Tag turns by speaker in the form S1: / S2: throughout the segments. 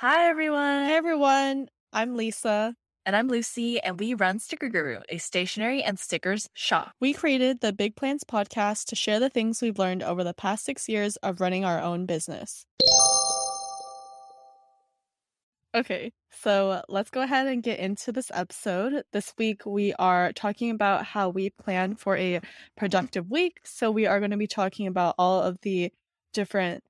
S1: Hi, everyone.
S2: Hey everyone, I'm Lisa.
S1: And I'm Lucy, and we run Sticker Guru, a stationery and stickers shop.
S2: We created the Big Plans podcast to share the things we've learned over the past six years of running our own business. Okay, so let's go ahead and get into this episode. This week we are talking about how we plan for a productive week. So we are going to be talking about all of the different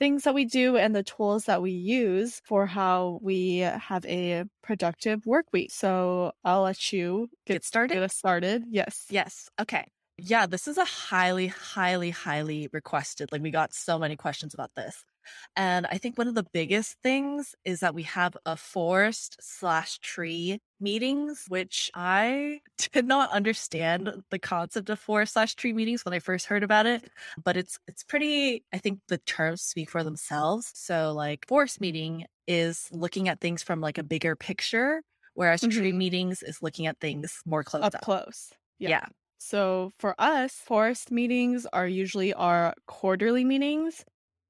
S2: things that we do and the tools that we use for how we have a productive work week. So I'll let you get,
S1: Get started?
S2: Get us started. Yes.
S1: Yes. Okay. Yeah, this is a highly, highly, highly requested. Like, we got so many questions about this. And I think one of the biggest things is that we have a forest slash tree meetings, which I did not understand the concept of forest slash tree meetings when I first heard about it. But it's it's pretty, I think the terms speak for themselves. So like forest meeting is looking at things from like a bigger picture, whereas tree
S2: Mhm.
S1: meetings is looking at things more close
S2: Up
S1: up.
S2: close.
S1: Yeah.
S2: So for us, forest meetings are usually our quarterly meetings.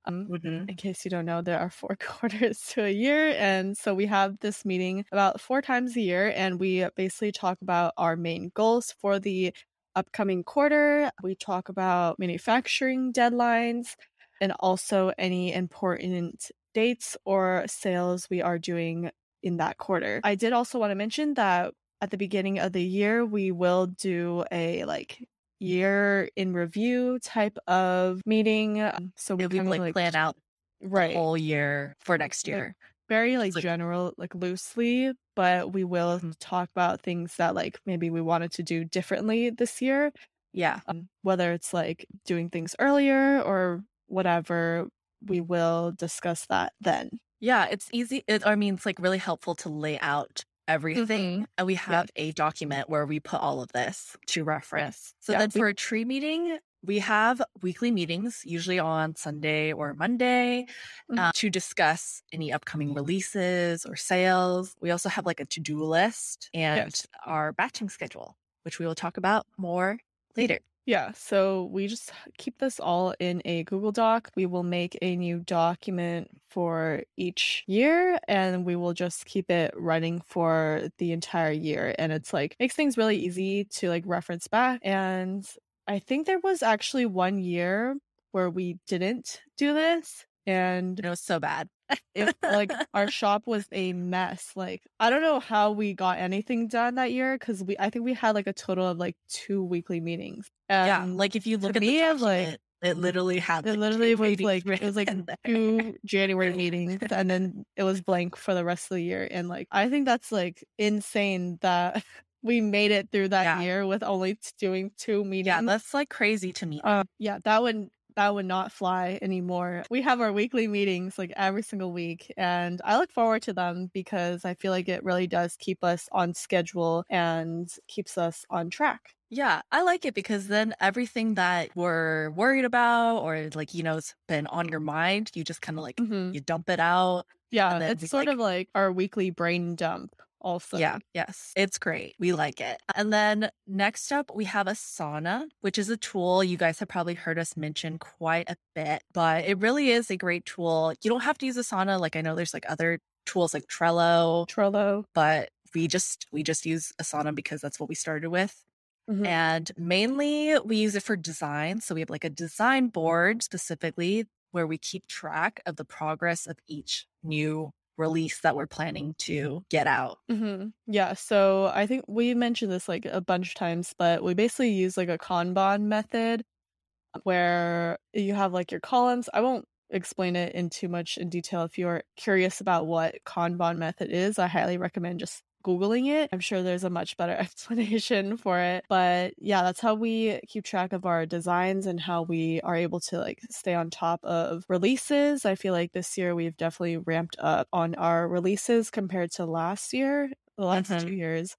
S2: Um,
S1: Mhm.
S2: in case you don't know, there are four quarters to a year. And so we have this meeting about four times a year, and we basically talk about our main goals for the upcoming quarter. We talk about manufacturing deadlines and also any important dates or sales we are doing in that quarter. I did also want to mention that at the beginning of the year, we will do a like year in review type of meeting. Um, So we kind of
S1: like,
S2: like
S1: plan out
S2: right
S1: the whole year for next
S2: Like,
S1: year.
S2: very like
S1: like-
S2: general like loosely but we will
S1: Mhm.
S2: talk about things that like maybe we wanted to do differently this year
S1: Yeah.
S2: um, whether it's like doing things earlier or whatever we will discuss that then
S1: Yeah. It's easy. It, I mean, it's like really helpful to lay out everything. And we have a document where we put all of this to reference. So
S2: Yeah,
S1: then for a tree meeting, we have weekly meetings, usually on Sunday or Monday,
S2: Mhm.
S1: uh, to discuss any upcoming releases or sales. We also have like a to do list and
S2: Yes.
S1: our batching schedule, which we will talk about more later.
S2: Yeah so we just keep this all in a google doc we will make a new document for each year and we will just keep it running for the entire year and it's like makes things really easy to like reference back and i think there was actually one year where we didn't do this and
S1: it was so bad.
S2: It like our shop was a mess like i don't know how we got anything done that year because we i think we had like a total of like two weekly meetings
S1: yeah. Like if you look at
S2: me,
S1: the
S2: I'm like-
S1: it literally had
S2: it
S1: like,
S2: literally was like it was like two January meetings and then it was blank for the rest of the year. And like I think that's like insane that we made it through that
S1: Yeah.
S2: year with only doing two meetings.
S1: Yeah, that's like crazy to me.
S2: uh, yeah, that would that would not fly anymore. We have our weekly meetings like every single week and I look forward to them because I feel like it really does keep us on schedule and keeps us on track.
S1: Yeah, I like it because then everything that we're worried about or like, you know, it's been on your mind, you just kind of like
S2: Mhm.
S1: you dump it out.
S2: Yeah, it's sort
S1: like-
S2: of like our weekly brain dump also.
S1: Yeah, yes. It's great. We like it. And then next up, we have Asana, which is a tool you guys have probably heard us mention quite a bit, but it really is a great tool. You don't have to use Asana. Like I know there's like other tools like Trello,
S2: Trello.
S1: but we just we just use Asana because that's what we started with.
S2: Mhm.
S1: And mainly we use it for design. So we have like a design board specifically where we keep track of the progress of each new release that we're planning to get out.
S2: hmm Yeah, so I think we mentioned this like a bunch of times, but we basically use like a Kanban method where you have like your columns. I won't explain it in too much in detail. If you're curious about what Kanban method is, I highly recommend just Googling it. I'm sure there's a much better explanation for it. But yeah, that's how we keep track of our designs and how we are able to like stay on top of releases. I feel like this year we've definitely ramped up on our releases compared to last year, the last
S1: Mhm.
S2: two years.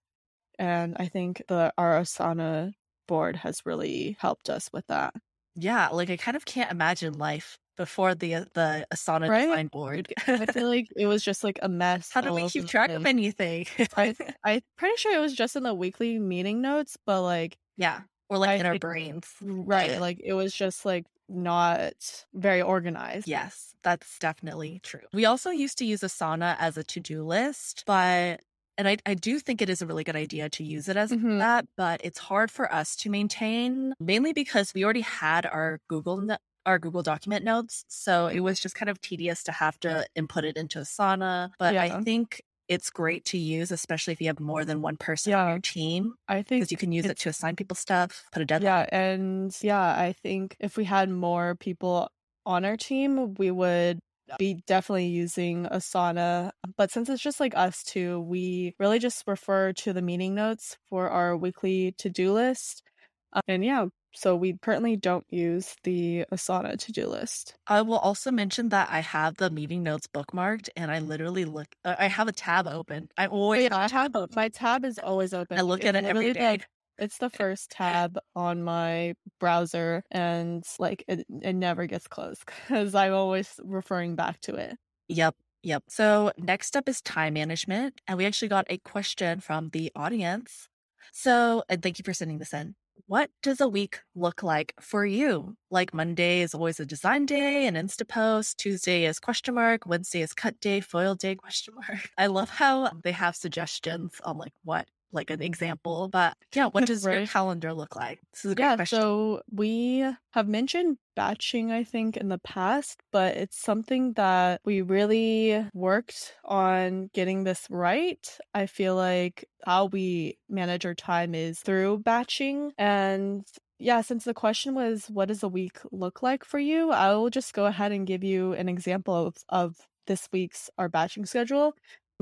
S2: And I think the our Asana board has really helped us with that.
S1: Yeah, like I kind of can't imagine life before the uh, the Asana
S2: Right?
S1: design board.
S2: I feel like it was just like a mess.
S1: How do we keep track of anything?
S2: I I'm pretty sure it was just in the weekly meeting notes, but like
S1: yeah, or like
S2: I
S1: in our
S2: think-
S1: brains.
S2: right, like it was just like not very organized.
S1: Yes, that's definitely true. We also used to use Asana as a to do list, but and I, I do think it is a really good idea to use it as
S2: Mhm.
S1: that, but it's hard for us to maintain mainly because we already had our Google our Google document notes. So it was just kind of tedious to have to input it into Asana. But I think it's great to use, especially if you have more than one person on your team,
S2: I think
S1: because you can use it to assign people stuff, put a deadline.
S2: Yeah, and yeah, I think if we had more people on our team, we would be definitely using Asana. But since it's just like us two, we really just refer to the meeting notes for our weekly to-do list. Uh, and yeah, so we currently don't use the Asana to-do list.
S1: I will also mention that I have the meeting notes bookmarked and I literally look, uh, I have a tab open. I
S2: But
S1: always,
S2: yeah, I have my tab is always open.
S1: I look at it every day.
S2: like, it's the first tab on my browser, and like it, it never gets closed because I'm always referring back to it.
S1: Yep. Yep. So next up is time management. And we actually got a question from the audience. So, and thank you for sending this in. What does a week look like for you? Like Monday is always a design day and Insta post. Tuesday is question mark. Wednesday is cut day, foil day, question mark. I love how they have suggestions on like what, like an example. But yeah, what does your calendar look like? This is a great
S2: Yeah,
S1: question.
S2: so we have mentioned batching, I think, in the past, but it's something that we really worked on getting this right. I feel like how we manage our time is through batching. And yeah, since the question was, what does a week look like for you? I will just go ahead and give you an example of, of this week's our batching schedule.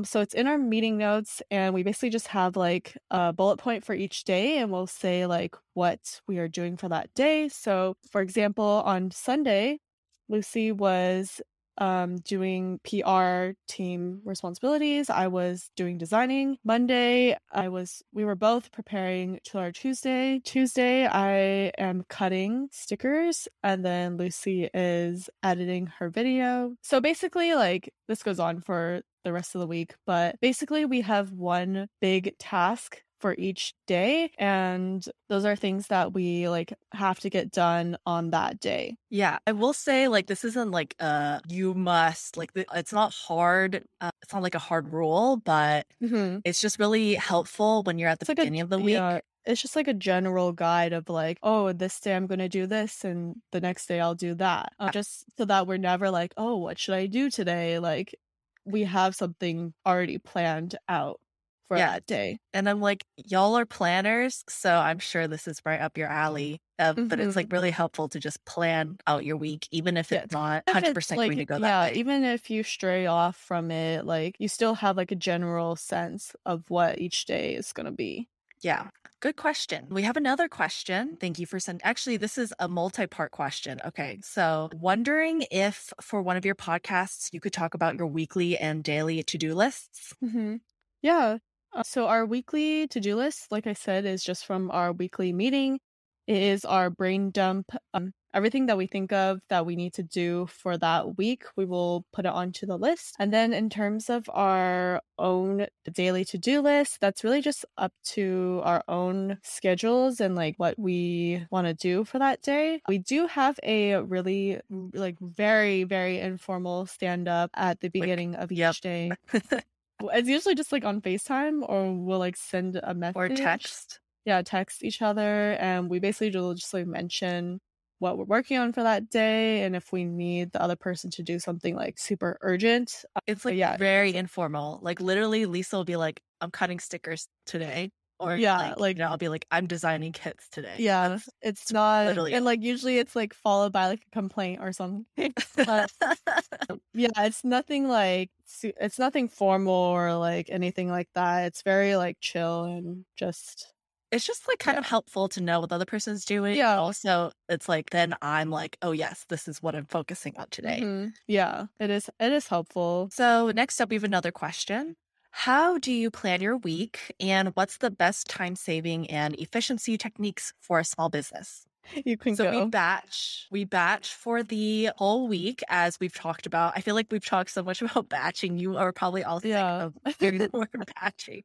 S2: So it's in our meeting notes, and we basically just have like a bullet point for each day, and we'll say like what we are doing for that day. So, for example, on Sunday, Lucy was um, doing PR team responsibilities. I was doing designing. Monday, I was we were both preparing to our Tuesday. Tuesday, I am cutting stickers, and then Lucy is editing her video. So basically, like this goes on for the rest of the week, but basically, we have one big task for each day and those are things that we like have to get done on that day
S1: Yeah, I will say like this isn't like uh you must like it's not hard. Uh, it's not like a hard rule, but
S2: mm-hmm.
S1: it's just really helpful when you're at the
S2: it's like
S1: beginning
S2: a,
S1: of the week.
S2: yeah it's just like a general guide of like oh this day i'm gonna do this and the next day i'll do that uh, just so that we're never like oh what should i do today like we have something already planned out for
S1: Yeah.
S2: that day
S1: And I'm like, y'all are planners, so I'm sure this is right up your alley. Uh, But it's
S2: Mhm.
S1: like really helpful to just plan out your week, even if
S2: Yeah,
S1: it's not 100% going to go
S2: yeah
S1: that way.
S2: even if you stray off from it like you still have like a general sense of what each day is gonna be
S1: Yeah, good question. We have another question. Thank you for sending. Actually, this is a multi part question. Okay. So, wondering if for one of your podcasts, you could talk about your weekly and daily to do lists.
S2: hmm Yeah. Uh, so our weekly to-do list, like I said, is just from our weekly meeting. It is our brain dump. Um, everything that we think of that we need to do for that week, we will put it onto the list. And then in terms of our own daily to-do list, that's really just up to our own schedules and like what we want to do for that day. We do have a really like very, very informal stand-up at the beginning of each
S1: yep.
S2: day. It's usually just like on FaceTime or we'll like send a message.
S1: or text.
S2: Yeah, text each other. And we basically will just like mention what we're working on for that day and if we need the other person to do something like super urgent. Uh,
S1: It's like
S2: yeah,
S1: very informal. Like literally, Lisa will be like, "I'm cutting stickers today," or
S2: Yeah,
S1: like,
S2: like-
S1: you know, I'll be like, "I'm designing kits today."
S2: yeah,
S1: That's
S2: it's not
S1: literally
S2: and like usually it's like followed by like a complaint or something. But yeah, it's nothing like it's nothing formal or like anything like that. It's very like chill and just
S1: it's just like kind of helpful to know what the other person's doing.
S2: Yeah.
S1: Also, it's like then I'm like, "Oh yes, this is what I'm focusing on today."
S2: Mhm. yeah, it is it is helpful.
S1: So, next up, we have another question. How do you plan your week, and what's the best time saving and efficiency techniques for a small business?
S2: You can
S1: So
S2: go.
S1: we batch, we batch for the whole week, as we've talked about. I feel like we've talked so much about batching. You are probably all sick
S2: Yeah.
S1: of hearing the batching.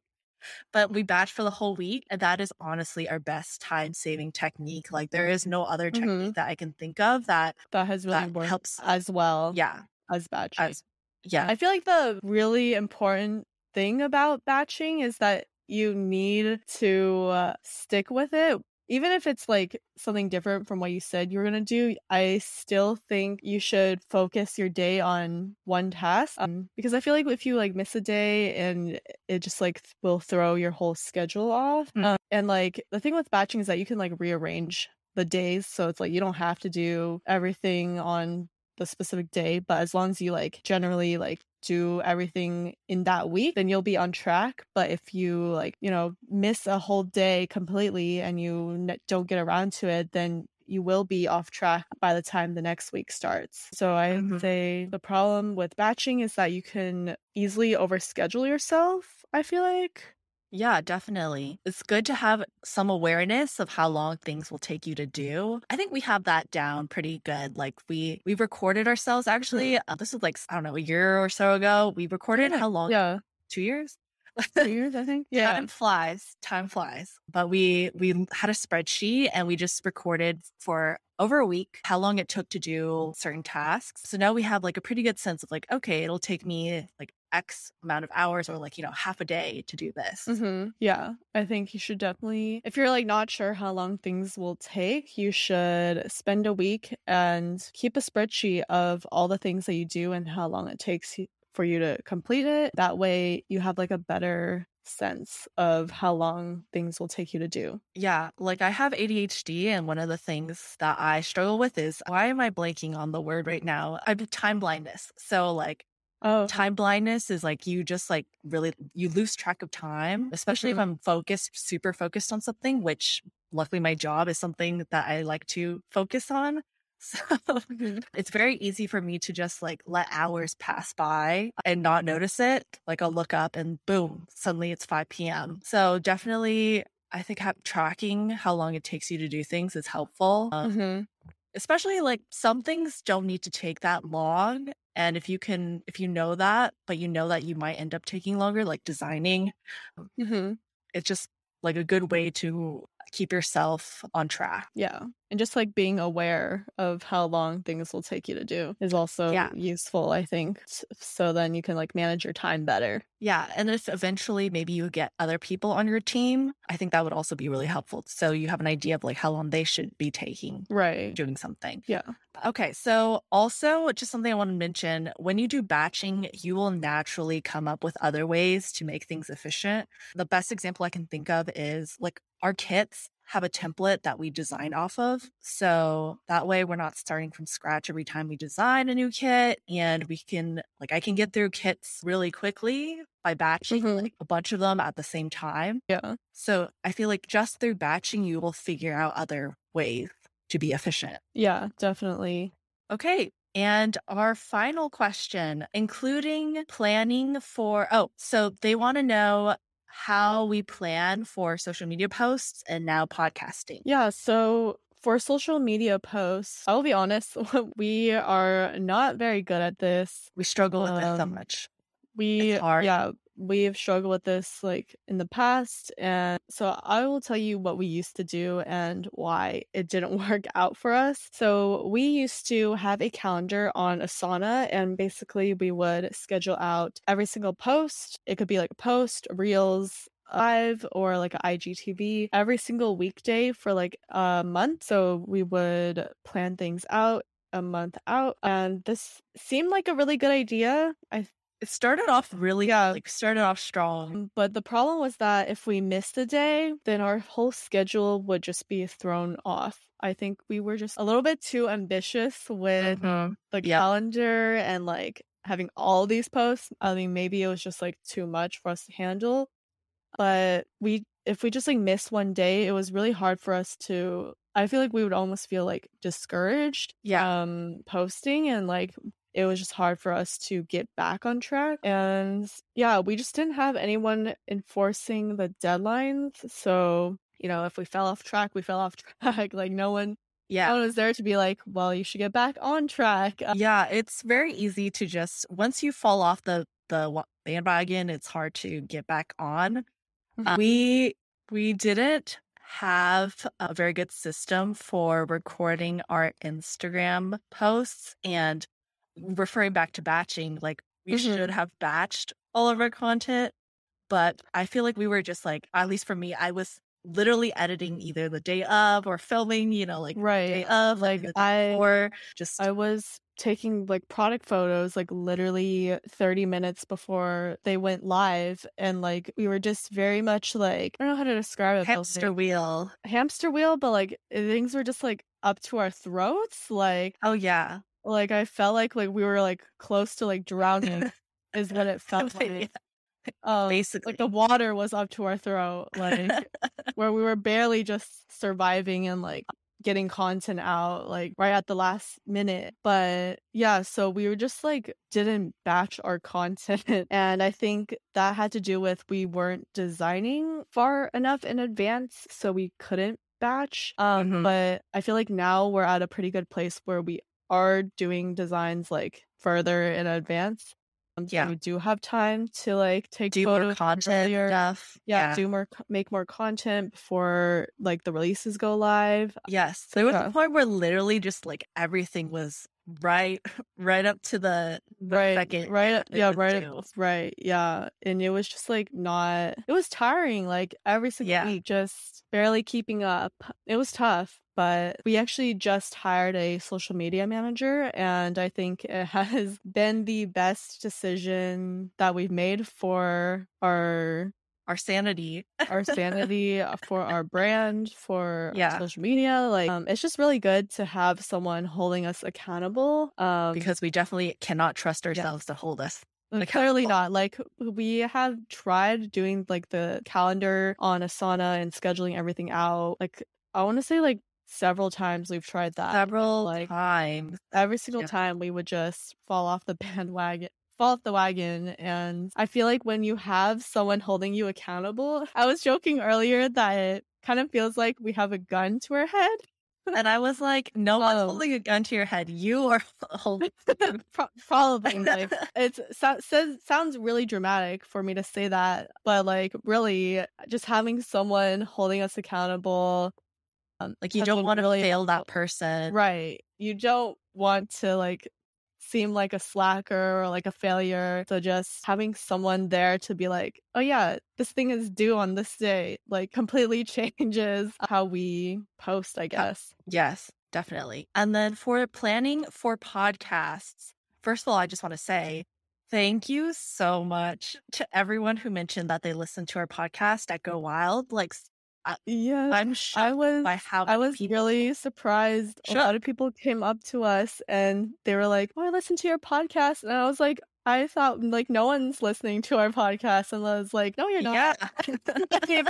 S1: But we batch for the whole week. And that is honestly our best time saving technique. Like there is no other technique
S2: Mhm.
S1: that I can think of that,
S2: That has really
S1: that
S2: worked
S1: helps.
S2: as well
S1: Yeah.
S2: as batching.
S1: As, yeah.
S2: I feel like the really important thing about batching is that you need to uh, stick with it. Even if it's like something different from what you said you were going to do, I still think you should focus your day on one task. Um, because I feel like if you like miss a day and it just like th- will throw your whole schedule off.
S1: Mm.
S2: Um, and like the thing with batching is that you can like rearrange the days. So it's like you don't have to do everything on the specific day, but as long as you like generally like do everything in that week, then you'll be on track. But if you like, you know, miss a whole day completely and you don't get around to it, then you will be off track by the time the next week starts. So I'd
S1: Mhm.
S2: say the problem with batching is that you can easily overschedule yourself, I feel like.
S1: Yeah, definitely. It's good to have some awareness of how long things will take you to do. I think we have that down pretty good. Like we we recorded ourselves actually. Uh, this was like I don't know a year or so ago. We recorded how long?
S2: Yeah.
S1: Two years.
S2: Two years, I think. Yeah.
S1: Time flies. Time flies. But we we had a spreadsheet and we just recorded for over a week how long it took to do certain tasks. So now we have like a pretty good sense of like, okay, it'll take me like X amount of hours or like, you know, half a day to do this.
S2: hmm Yeah, I think you should definitely, if you're like not sure how long things will take, you should spend a week and keep a spreadsheet of all the things that you do and how long it takes for you to complete it. That way you have like a better sense of how long things will take you to do.
S1: Yeah, like I have ADHD, and one of the things that I struggle with is why am I blanking on the word right now? I have time blindness. So, like,
S2: Oh,
S1: time blindness is like you just like really you lose track of time, especially if
S2: Mhm.
S1: I'm focused, super focused on something, which luckily my job is something that I like to focus on. So
S2: Mhm.
S1: it's very easy for me to just like let hours pass by and not notice it. Like I'll look up and boom, suddenly it's 5 p.m. So definitely, I think ha- tracking how long it takes you to do things is helpful. Um,
S2: Mhm.
S1: especially like some things don't need to take that long. And if you can, if you know that, but you know that you might end up taking longer, like designing,
S2: Mhm.
S1: it's just like a good way to keep yourself on track.
S2: Yeah. And just like being aware of how long things will take you to do is also
S1: Yeah.
S2: useful, I think. So then you can like manage your time better.
S1: Yeah. And if eventually maybe you get other people on your team, I think that would also be really helpful. So you have an idea of like how long they should be taking
S2: Right.
S1: doing something.
S2: Yeah.
S1: Okay, so also just something I want to mention when you do batching, you will naturally come up with other ways to make things efficient. The best example I can think of is like our kits have a template that we design off of. So that way we're not starting from scratch every time we design a new kit and we can like I can get through kits really quickly by batching
S2: Mhm.
S1: like a bunch of them at the same time.
S2: Yeah.
S1: So I feel like just through batching you will figure out other ways to be efficient.
S2: Yeah, definitely.
S1: Okay. And our final question, including planning for, oh, so they want to know how we plan for social media posts and now podcasting.
S2: Yeah, so for social media posts, I'll be honest, we are not very good at this.
S1: We struggle with this so
S2: Um,
S1: much.
S2: We
S1: It's hard.
S2: Yeah, we've struggled with this like in the past and so I will tell you what we used to do and why it didn't work out for us. So we used to have a calendar on Asana and basically we would schedule out every single post. It could be like a post, reels, live or like IGTV every single weekday for like a month. So we would plan things out a month out and this seemed like a really good idea. I
S1: It started off really,
S2: Yeah.
S1: like started off strong.
S2: But the problem was that if we missed a day, then our whole schedule would just be thrown off. I think we were just a little bit too ambitious with
S1: Mhm.
S2: the
S1: Yep.
S2: calendar and like having all these posts. I mean, maybe it was just like too much for us to handle. But we, if we just like missed one day, it was really hard for us to. I feel like we would almost feel like discouraged
S1: Yeah.
S2: um posting and like it was just hard for us to get back on track and yeah we just didn't have anyone enforcing the deadlines so you know if we fell off track we fell off track like no one no
S1: Yeah.
S2: one was there to be like well you should get back on track Uh,
S1: Yeah. It's very easy to just, once you fall off the, the wa- bandwagon, it's hard to get back on. Uh, we we didn't have a very good system for recording our Instagram posts and referring back to batching, like we
S2: Mhm.
S1: should have batched all of our content. But I feel like we were just like, at least for me, I was literally editing either the day of or filming, you know, like the day
S2: Right.
S1: of,
S2: Like
S1: day
S2: I
S1: or Just
S2: I was taking like product photos like literally 30 minutes before they went live and like we were just very much like I don't know how to describe it
S1: hamster wheel.
S2: hamster wheel but like things were just like up to our throats like
S1: Oh yeah.
S2: Like I felt like like we were like close to like drowning is what it felt
S1: Yeah,
S2: like um
S1: Basically.
S2: like the water was up to our throat like where we were barely just surviving and like getting content out like right at the last minute but yeah so we were just like didn't batch our content and i think that had to do with we weren't designing far enough in advance so we couldn't batch um
S1: Mhm.
S2: but i feel like now we're at a pretty good place where we are doing designs like further in advance um, so
S1: Yeah.
S2: we do have time to like take
S1: do more content
S2: earlier
S1: stuff.
S2: yeah, do more make more content before like the releases go live
S1: Yes. There was
S2: Yeah.
S1: a point where literally just like everything was right right up to the, the
S2: right
S1: second
S2: right yeah right right yeah and it was just like not it was tiring like every single
S1: Yeah.
S2: week just barely keeping up it was tough but we actually just hired a social media manager and i think it has been the best decision that we've made for our
S1: Our sanity.
S2: our sanity uh, for our brand for
S1: Yeah.
S2: social media like um, it's just really good to have someone holding us accountable um
S1: because we definitely cannot trust ourselves to hold us.
S2: uh,
S1: accountable.
S2: clearly not like we have tried doing like the calendar on asana and scheduling everything out like i want to say like several times we've tried that
S1: Several
S2: like
S1: times.
S2: every single
S1: Yeah.
S2: time we would just fall off the bandwagon fall off the wagon and i feel like when you have someone holding you accountable i was joking earlier that it kind of feels like we have a gun to our head
S1: And I was like, no one's
S2: Oh.
S1: holding a gun to your head. You are holding
S2: Pro- probably like it's so, says sounds really dramatic for me to say that but like really just having someone holding us accountable um,
S1: like you don't want to
S2: really
S1: fail that person.
S2: Right. You don't want to like seem like a slacker or like a failure. So just having someone there to be like, oh yeah, this thing is due on this day, like completely changes how we post, I guess.
S1: Yes, definitely. And then for planning for podcasts, first of all, I just want to say thank you so much to everyone who mentioned that they listened to our podcast at Go Wild. Like,
S2: Yeah.
S1: I'm
S2: I was
S1: by how
S2: I was
S1: people.
S2: really surprised. A lot of people came up to us and they were like, "Oh, I listened to your podcast," and I was like, "I thought like no one's listening to our podcast," and I was like, "No, you're not."
S1: Yeah.
S2: I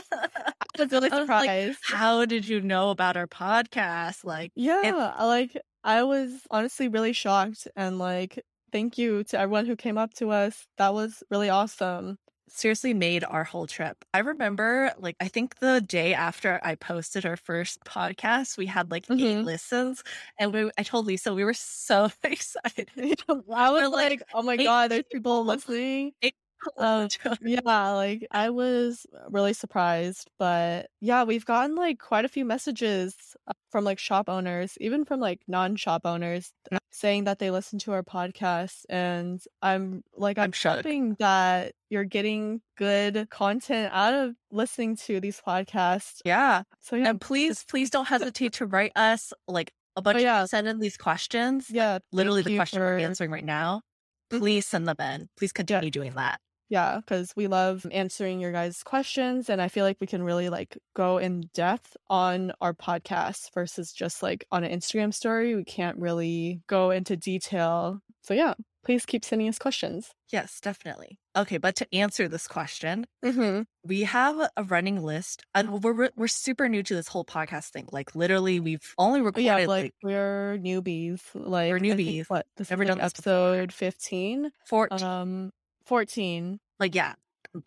S2: was really
S1: I was like,
S2: surprised.
S1: How did you know about our podcast? Like,
S2: Yeah, I like I was honestly really shocked and like thank you to everyone who came up to us. That was really awesome.
S1: Seriously made our whole trip. I remember, like, I think the day after I posted our first podcast, we had like eight
S2: Mhm.
S1: listens, and we, I told Lisa we were so excited.
S2: I was
S1: We're
S2: like,
S1: like,
S2: "Oh my god, there's
S1: people
S2: listening." Um, yeah, like I was really surprised, but yeah, we've gotten like quite a few messages uh, from like shop owners, even from like non-shop owners. Saying that they listen to our podcast, and I'm like I'm
S1: I'm
S2: hoping that you're getting good content out of listening to these podcasts.
S1: yeah.
S2: So yeah,
S1: And please, please don't hesitate to write us like a bunch
S2: Oh, yeah.
S1: of send in these questions.
S2: yeah,
S1: Literally the question we're answering right now.
S2: Mhm.
S1: Please send them in. Please continue doing that.
S2: Yeah, because we love answering your guys' questions, and I feel like we can really like go in depth on our podcast versus just like on an Instagram story. We can't really go into detail. So yeah, please keep sending us questions.
S1: Yes, definitely. Okay, but to answer this question,
S2: Mm-hmm.
S1: we have a running list and we're we're super new to this whole podcast thing like literally we've only recorded
S2: Yeah,
S1: like,
S2: like we're newbies. Like think,
S1: newbies.
S2: What this
S1: Never
S2: is
S1: done
S2: like
S1: this
S2: episode fifteen.
S1: 14
S2: Um, fourteen.
S1: like yeah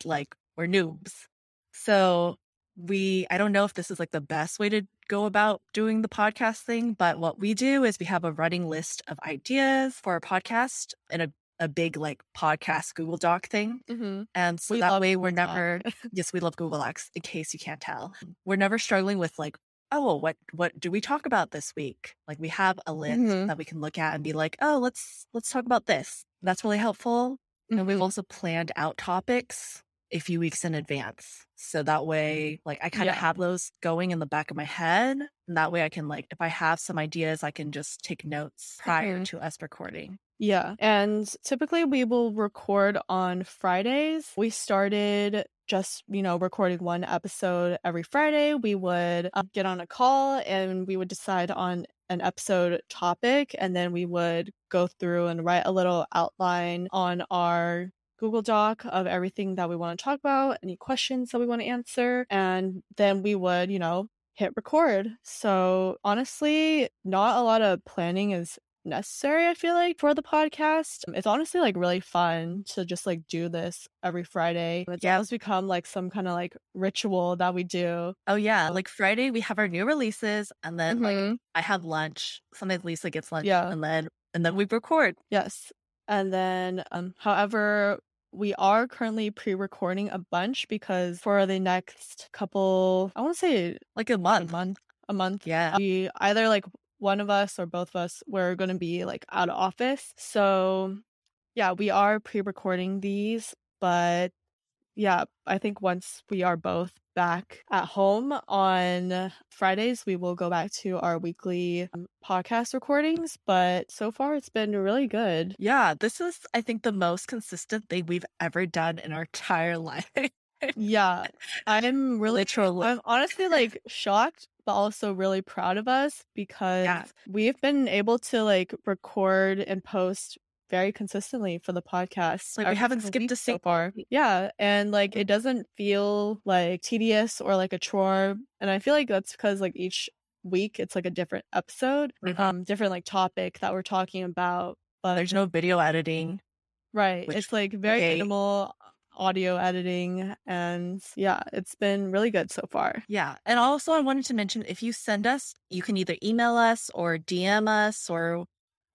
S1: like we're noobs so we i don't know if this is like the best way to go about doing the podcast thing but what we do is we have a running list of ideas for our podcast in a a big like podcast Google Doc thing.
S2: Mm-hmm.
S1: And so
S2: We
S1: that way we're
S2: Google
S1: never, yes, we love Google Docs in case you can't tell. We're never struggling with like, oh, well, what, what do we talk about this week? Like we have a list
S2: Mhm.
S1: that we can look at and be like, oh, let's, let's talk about this. That's really helpful. And we've
S2: Mhm.
S1: also planned out topics a few weeks in advance. So that way, like I kind of
S2: Yeah.
S1: have those going in the back of my head. And that way I can like, if I have some ideas, I can just take notes prior
S2: Mhm.
S1: to us recording.
S2: Yeah. And typically we will record on Fridays. We started just, you know, recording one episode every Friday. We would uh, get on a call and we would decide on an episode topic and then we would go through and write a little outline on our Google Doc of everything that we want to talk about, any questions that we want to answer, and then we would, you know, hit record. So honestly, not a lot of planning is necessary, I feel like, for the podcast. It's honestly like really fun to just like do this every Friday. It's
S1: Yeah.
S2: almost become like some kind of like ritual that we do.
S1: Oh yeah, like Friday we have our new releases, and then like
S2: Mhm.
S1: I have lunch. Sometimes Lisa gets lunch,
S2: Yeah.
S1: and then and then we record.
S2: Yes. And then, um, however, we are currently pre-recording a bunch because for the next couple, I want to say
S1: like a
S2: a
S1: month.
S2: month, a month,
S1: Yeah.
S2: we either like one of us or both of us we're going to be like out of office. So, yeah, we are pre-recording these, but yeah, I think once we are both back at home on Fridays, we will go back to our weekly um, podcast recordings. But so far, it's been really good.
S1: Yeah, this is I think the most consistent thing we've ever done in our entire life.
S2: Yeah, I'm really,
S1: Literally.
S2: I'm honestly like shocked, but also really proud of us because we've been able to like record and post very consistently for the podcast.
S1: Like, we haven't skipped a
S2: so
S1: single
S2: far. Yeah, and like it doesn't feel like tedious or like a chore, and I feel like that's because like each week it's like a different episode,
S1: Mhm.
S2: um, different like topic that we're talking about. But
S1: There's no video editing.
S2: Right.
S1: Which-
S2: it's like very
S1: okay.
S2: minimal audio editing and yeah, it's been really good so far.
S1: Yeah. And also I wanted to mention if you send us, you can either email us or DM us or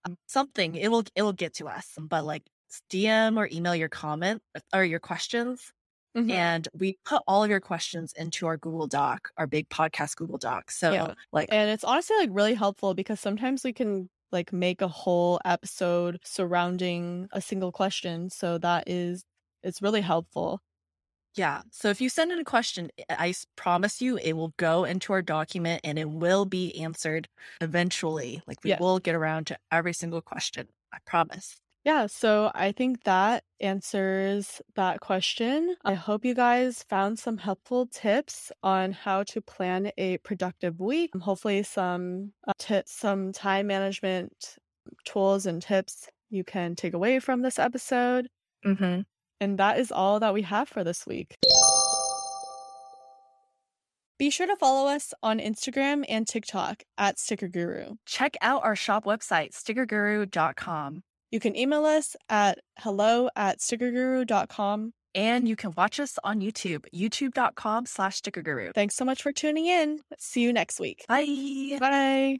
S1: um, something. It will it will get to us. But like DM or email your comment or your questions.
S2: Mhm.
S1: And we put all of your questions into our Google Doc, our big podcast Google Doc. So
S2: Yeah.
S1: like
S2: And it's honestly like really helpful because sometimes we can like make a whole episode surrounding a single question. So that is it's really helpful.
S1: Yeah. So if you send in a question, I promise you it will go into our document and it will be answered eventually. Like we
S2: Yes.
S1: will get around to every single question. I promise.
S2: Yeah, so I think that answers that question. I hope you guys found some helpful tips on how to plan a productive week. Hopefully, some uh, tips, some time management tools and tips you can take away from this episode.
S1: Mm-hmm.
S2: And that is all that we have for this week. Be sure to follow us on Instagram and TikTok at Sticker Guru.
S1: Check out our shop website, stickerguru.com.
S2: You can email us at hello at stickerguru.com.
S1: And you can watch us on YouTube, youtube.com slash stickerguru.
S2: Thanks so much for tuning in. See you next week.
S1: Bye.
S2: Bye.